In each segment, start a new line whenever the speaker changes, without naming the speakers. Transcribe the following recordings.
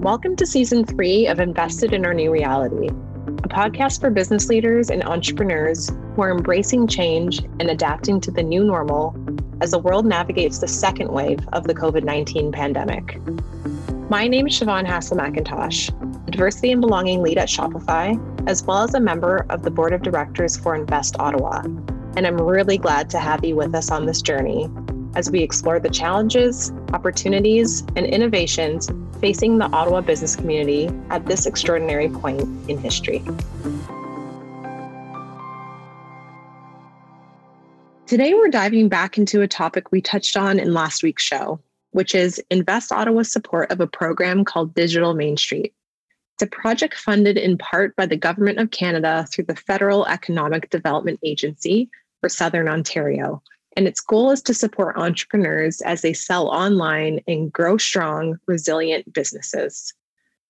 Welcome to season three of Invested in Our New Reality, a podcast for business leaders and entrepreneurs who are embracing change and adapting to the new normal as the world navigates the second wave of the COVID 19 pandemic. My name is Siobhan Hassel McIntosh, diversity and belonging lead at Shopify, as well as a member of the board of directors for Invest Ottawa. And I'm really glad to have you with us on this journey as we explore the challenges, opportunities, and innovations facing the Ottawa business community at this extraordinary point in history. Today, we're diving back into a topic we touched on in last week's show, which is Invest Ottawa's support of a program called Digital Main Street. It's a project funded in part by the Government of Canada through the Federal Economic Development Agency for Southern Ontario, and its goal is to support entrepreneurs as they sell online and grow strong, resilient businesses.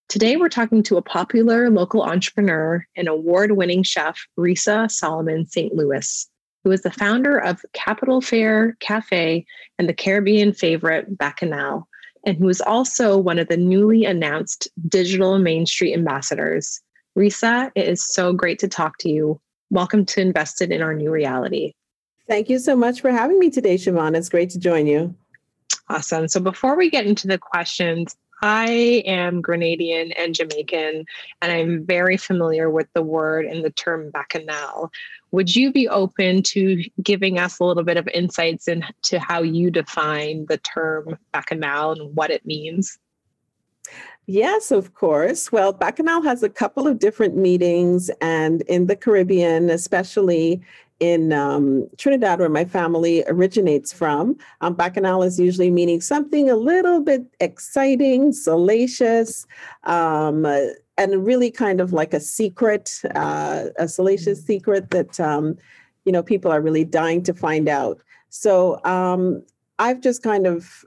Today, we're talking to a popular local entrepreneur and award winning chef, Risa Solomon St. Louis, who is the founder of Capital Fair Cafe and the Caribbean favorite Bacchanal, and who is also one of the newly announced Digital Main Street ambassadors. Risa, it is so great to talk to you. Welcome to Invested in Our New Reality.
Thank you so much for having me today, Siobhan. It's great to join you.
Awesome. So before we get into the questions, I am Grenadian and Jamaican, and I'm very familiar with the word and the term bacchanal. Would you be open to giving us a little bit of insights into how you define the term bacchanal and what it means?
Yes, of course. Well, Bacchanal has a couple of different meanings, and in the Caribbean, especially in um, Trinidad, where my family originates from. Um, bacchanal is usually meaning something a little bit exciting, salacious, um, and really kind of like a secret, uh, a salacious secret that um, you know people are really dying to find out. So um, I've just kind of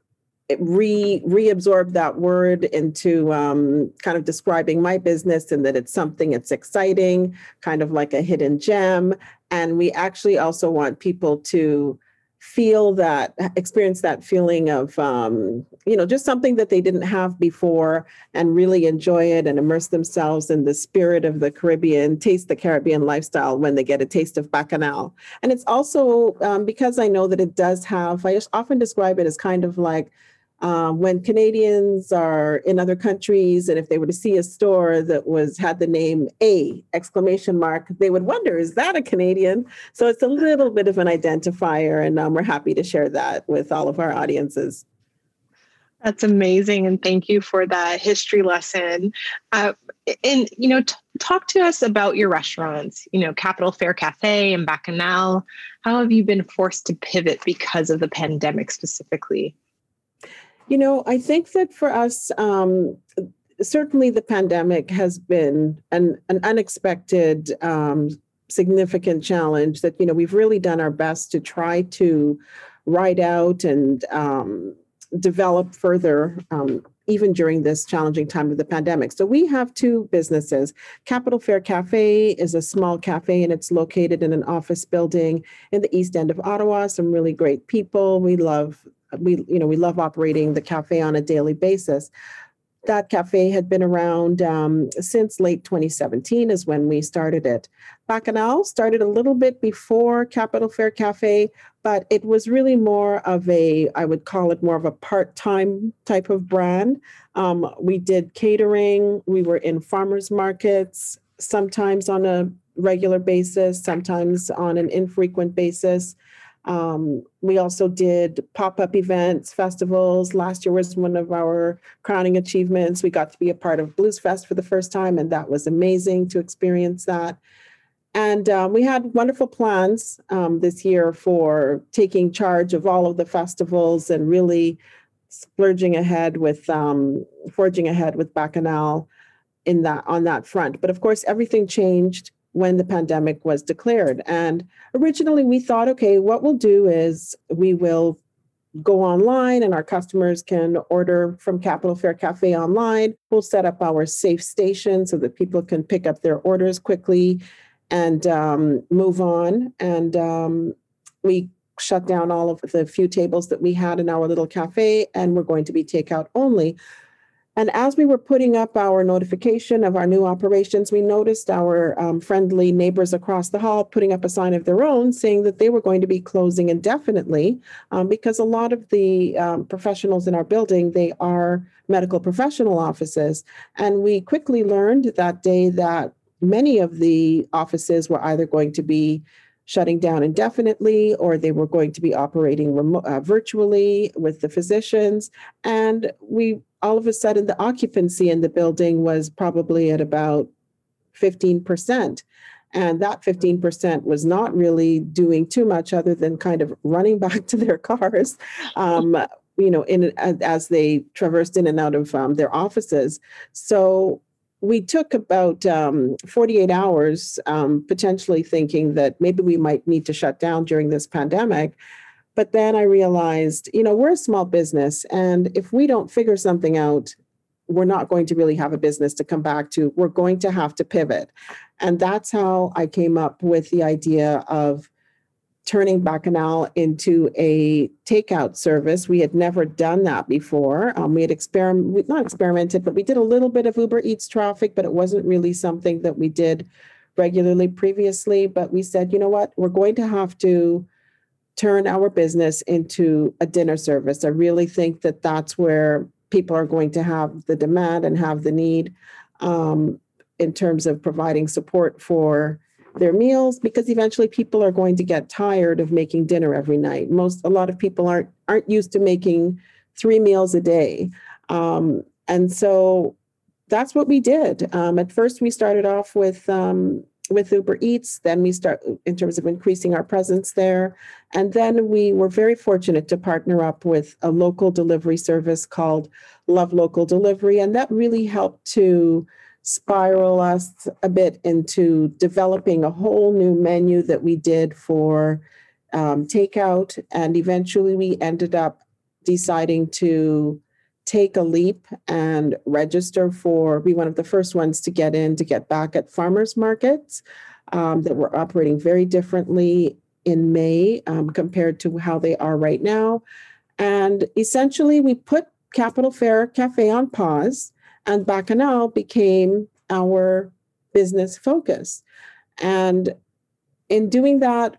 re reabsorb that word into um, kind of describing my business and that it's something it's exciting kind of like a hidden gem. And we actually also want people to feel that experience that feeling of um, you know just something that they didn't have before and really enjoy it and immerse themselves in the spirit of the caribbean taste the caribbean lifestyle when they get a taste of bacchanal. And it's also um, because i know that it does have i often describe it as kind of like um, when Canadians are in other countries, and if they were to see a store that was had the name A exclamation mark, they would wonder, is that a Canadian? So it's a little bit of an identifier, and um, we're happy to share that with all of our audiences.
That's amazing, and thank you for that history lesson. Uh, and you know, t- talk to us about your restaurants. You know, Capital Fair Cafe and Bacchanal. How have you been forced to pivot because of the pandemic specifically?
You know, I think that for us, um, certainly the pandemic has been an, an unexpected, um, significant challenge that, you know, we've really done our best to try to ride out and um, develop further um, even during this challenging time of the pandemic. So we have two businesses. Capital Fair Cafe is a small cafe and it's located in an office building in the east end of Ottawa. Some really great people. We love we you know we love operating the cafe on a daily basis. That cafe had been around um, since late 2017 is when we started it. Bacchanal started a little bit before capital fair cafe but it was really more of a i would call it more of a part-time type of brand. Um, we did catering we were in farmers markets sometimes on a regular basis sometimes on an infrequent basis um, we also did pop up events, festivals. Last year was one of our crowning achievements. We got to be a part of Blues Fest for the first time, and that was amazing to experience that. And um, we had wonderful plans um, this year for taking charge of all of the festivals and really splurging ahead with um, forging ahead with Bacchanal in that on that front. But of course, everything changed when the pandemic was declared. And originally we thought, okay, what we'll do is we will go online and our customers can order from Capital Fair Cafe online. We'll set up our safe station so that people can pick up their orders quickly and um, move on. And um, we shut down all of the few tables that we had in our little cafe and we're going to be takeout only. And as we were putting up our notification of our new operations, we noticed our um, friendly neighbors across the hall putting up a sign of their own saying that they were going to be closing indefinitely um, because a lot of the um, professionals in our building, they are medical professional offices. And we quickly learned that day that many of the offices were either going to be shutting down indefinitely or they were going to be operating remo- uh, virtually with the physicians and we all of a sudden the occupancy in the building was probably at about 15% and that 15% was not really doing too much other than kind of running back to their cars um, you know in as they traversed in and out of um, their offices so we took about um, 48 hours um, potentially thinking that maybe we might need to shut down during this pandemic. But then I realized, you know, we're a small business. And if we don't figure something out, we're not going to really have a business to come back to. We're going to have to pivot. And that's how I came up with the idea of turning Bacchanal into a takeout service. We had never done that before. Um, we had experiment, not experimented, but we did a little bit of Uber Eats traffic, but it wasn't really something that we did regularly previously. But we said, you know what, we're going to have to turn our business into a dinner service. I really think that that's where people are going to have the demand and have the need um, in terms of providing support for their meals because eventually people are going to get tired of making dinner every night. Most a lot of people aren't aren't used to making three meals a day, um, and so that's what we did. Um, at first, we started off with um, with Uber Eats. Then we start in terms of increasing our presence there, and then we were very fortunate to partner up with a local delivery service called Love Local Delivery, and that really helped to spiral us a bit into developing a whole new menu that we did for um, takeout. And eventually we ended up deciding to take a leap and register for, be one of the first ones to get in to get back at farmers markets um, that were operating very differently in May um, compared to how they are right now. And essentially, we put Capital Fair Cafe on pause and Bacchanal became our business focus. And in doing that,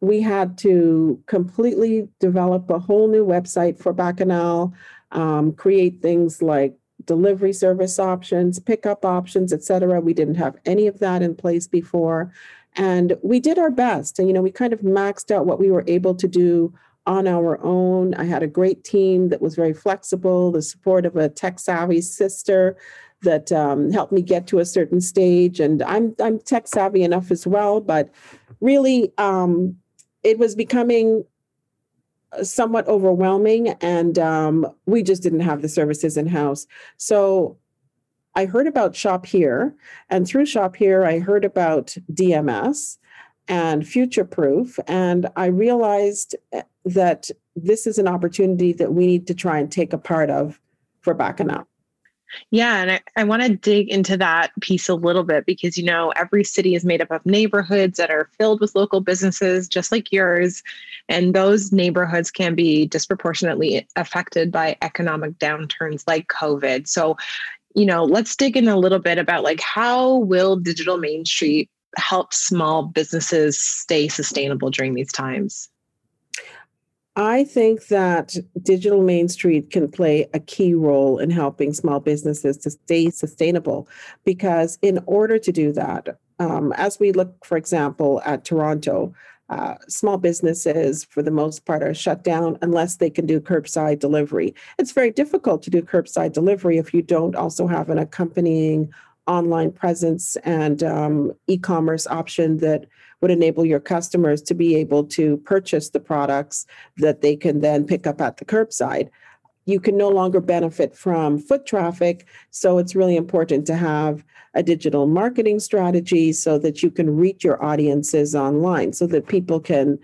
we had to completely develop a whole new website for Bacchanal, um, create things like delivery service options, pickup options, et cetera. We didn't have any of that in place before. And we did our best. And, you know, we kind of maxed out what we were able to do on our own. I had a great team that was very flexible, the support of a tech savvy sister that um, helped me get to a certain stage. And I'm I'm tech savvy enough as well, but really, um, it was becoming somewhat overwhelming, and um, we just didn't have the services in house. So I heard about Shop Here, and through Shop Here, I heard about DMS and future proof. And I realized eh, that this is an opportunity that we need to try and take a part of for Bacchanal.
Yeah, and I, I want to dig into that piece a little bit because, you know, every city is made up of neighborhoods that are filled with local businesses, just like yours. And those neighborhoods can be disproportionately affected by economic downturns like COVID. So, you know, let's dig in a little bit about like how will Digital Main Street help small businesses stay sustainable during these times?
I think that Digital Main Street can play a key role in helping small businesses to stay sustainable because, in order to do that, um, as we look, for example, at Toronto, uh, small businesses, for the most part, are shut down unless they can do curbside delivery. It's very difficult to do curbside delivery if you don't also have an accompanying online presence and um, e-commerce option that would enable your customers to be able to purchase the products that they can then pick up at the curbside you can no longer benefit from foot traffic so it's really important to have a digital marketing strategy so that you can reach your audiences online so that people can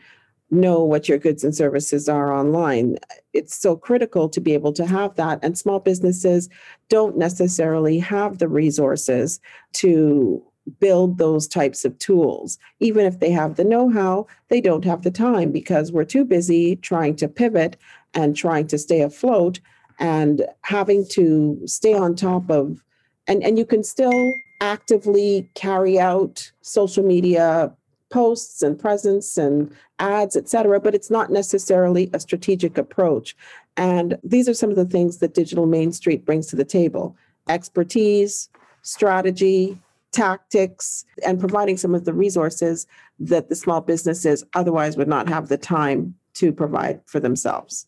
know what your goods and services are online. It's so critical to be able to have that. And small businesses don't necessarily have the resources to build those types of tools. Even if they have the know how, they don't have the time because we're too busy trying to pivot and trying to stay afloat and having to stay on top of and and you can still actively carry out social media posts and presence and ads et cetera but it's not necessarily a strategic approach and these are some of the things that digital main street brings to the table expertise strategy tactics and providing some of the resources that the small businesses otherwise would not have the time to provide for themselves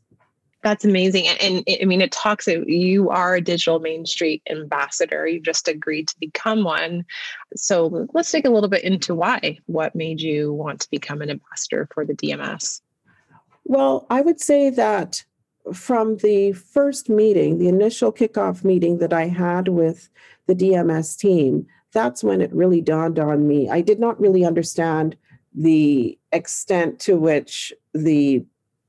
that's amazing. And, and it, I mean, it talks, you are a digital Main Street ambassador. You've just agreed to become one. So let's dig a little bit into why. What made you want to become an ambassador for the DMS?
Well, I would say that from the first meeting, the initial kickoff meeting that I had with the DMS team, that's when it really dawned on me. I did not really understand the extent to which the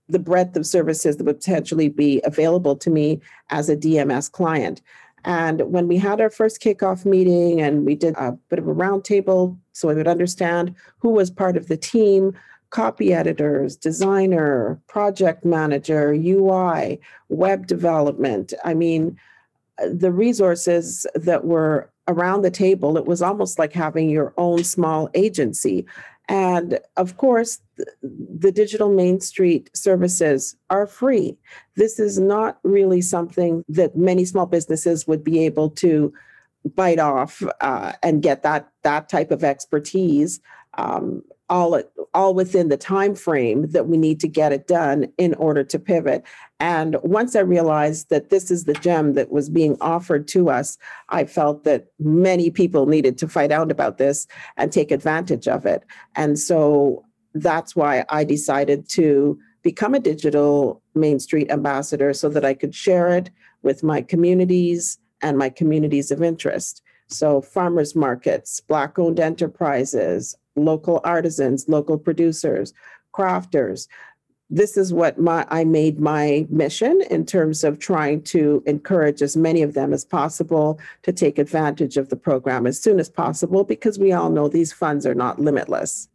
the breadth of services that would potentially be available to me as a DMS client. And when we had our first kickoff meeting and we did a bit of a roundtable so I would understand who was part of the team copy editors, designer, project manager, UI, web development. I mean, the resources that were around the table, it was almost like having your own small agency. And of course, the digital Main Street services are free. This is not really something that many small businesses would be able to bite off uh, and get that that type of expertise um, all all within the time frame that we need to get it done in order to pivot. And once i realized that this is the gem that was being offered to us i felt that many people needed to find out about this and take advantage of it. And so that's why i decided to become a digital main street ambassador so that i could share it with my communities and my communities of interest. So farmers markets black owned enterprises local artisans, local producers, crafters. This is what my I made my mission in terms of trying to encourage as many of them as possible to take advantage of the program as soon as possible because we all know these funds are not limitless.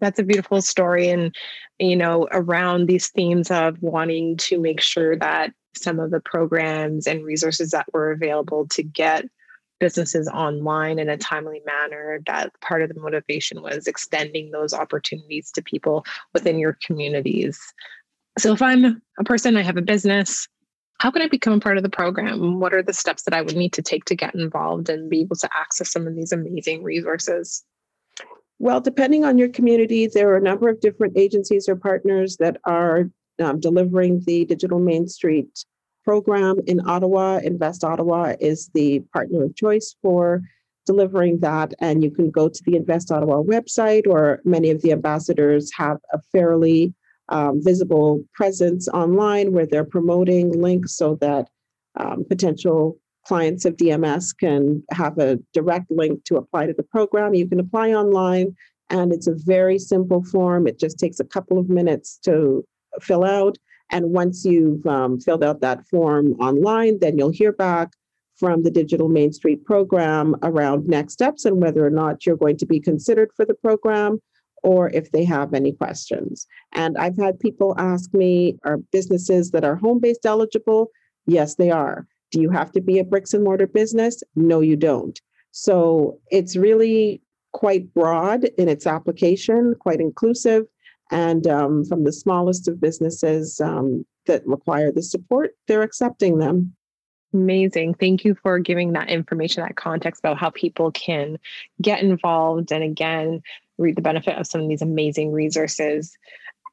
That's a beautiful story and you know around these themes of wanting to make sure that some of the programs and resources that were available to get businesses online in a timely manner that part of the motivation was extending those opportunities to people within your communities. So if i'm a person i have a business how can i become a part of the program? What are the steps that i would need to take to get involved and be able to access some of these amazing resources?
Well depending on your community there are a number of different agencies or partners that are um, delivering the digital main street program in Ottawa. Invest Ottawa is the partner of choice for delivering that. And you can go to the Invest Ottawa website, or many of the ambassadors have a fairly um, visible presence online where they're promoting links so that um, potential clients of DMS can have a direct link to apply to the program. You can apply online, and it's a very simple form. It just takes a couple of minutes to fill out. And once you've um, filled out that form online, then you'll hear back from the Digital Main Street program around next steps and whether or not you're going to be considered for the program or if they have any questions. And I've had people ask me are businesses that are home based eligible? Yes, they are. Do you have to be a bricks and mortar business? No, you don't. So it's really quite broad in its application, quite inclusive and um, from the smallest of businesses um, that require the support, they're accepting them.
Amazing. Thank you for giving that information, that context about how people can get involved and again, reap the benefit of some of these amazing resources.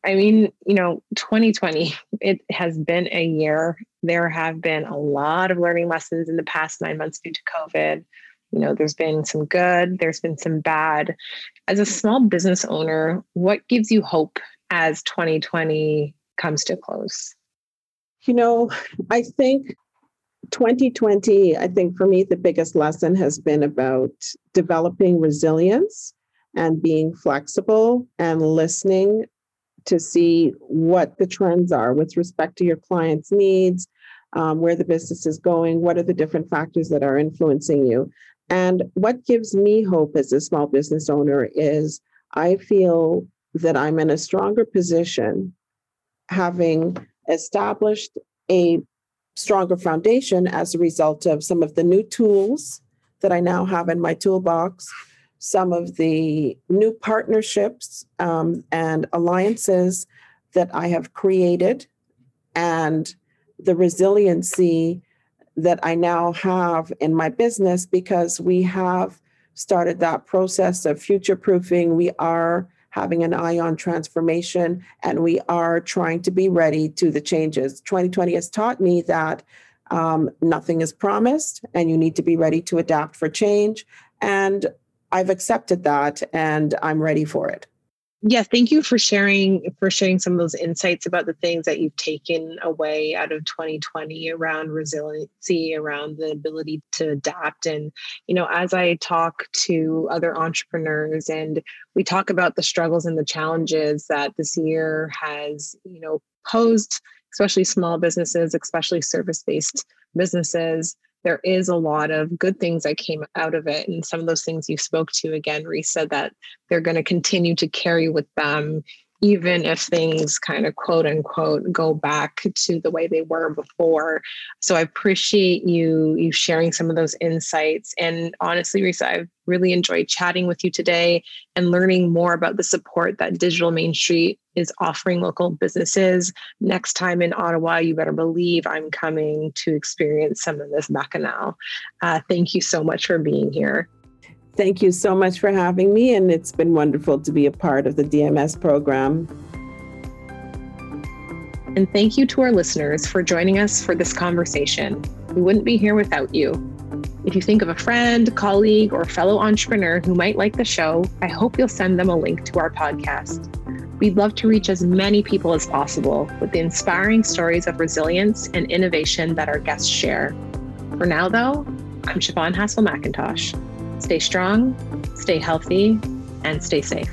I mean, you know, 2020, it has been a year. There have been a lot of learning lessons in the past nine months due to COVID you know there's been some good there's been some bad. As a small business owner what gives you hope as 2020 comes to close?
You know i think 2020 i think for me the biggest lesson has been about developing resilience and being flexible and listening to see what the trends are with respect to your clients needs um, where the business is going what are the different factors that are influencing you and what gives me hope as a small business owner is I feel that I'm in a stronger position having established a stronger foundation as a result of some of the new tools that I now have in my toolbox, some of the new partnerships um, and alliances that I have created, and the resiliency that I now have in my business because we have started that process of future proofing. We are having an eye on transformation and we are trying to be ready to the changes. 2020 has taught me that um, nothing is promised and you need to be ready to adapt for change. And I've accepted that and I'm ready for it
yeah thank you for sharing for sharing some of those insights about the things that you've taken away out of 2020 around resiliency around the ability to adapt. And you know as i talk to other entrepreneurs and we talk about the struggles and the challenges that this year has you know posed especially small businesses especially service based businesses there is a lot of good things that came out of it. And some of those things you spoke to again, Reese said that they're going to continue to carry with them even if things kind of quote unquote go back to the way they were before. So I appreciate you you sharing some of those insights. And honestly, Risa, I've really enjoyed chatting with you today and learning more about the support that Digital Main Street is offering local businesses. Next time in Ottawa, you better believe I'm coming to experience some of this bacchanal. Uh, thank you so much for being here.
Thank you so much for having me, and it's been wonderful to be a part of the DMS program.
And thank you to our listeners for joining us for this conversation. We wouldn't be here without you. If you think of a friend, colleague, or fellow entrepreneur who might like the show, I hope you'll send them a link to our podcast. We'd love to reach as many people as possible with the inspiring stories of resilience and innovation that our guests share. For now, though, I'm Siobhan Hassel McIntosh. Stay strong, stay healthy, and stay safe.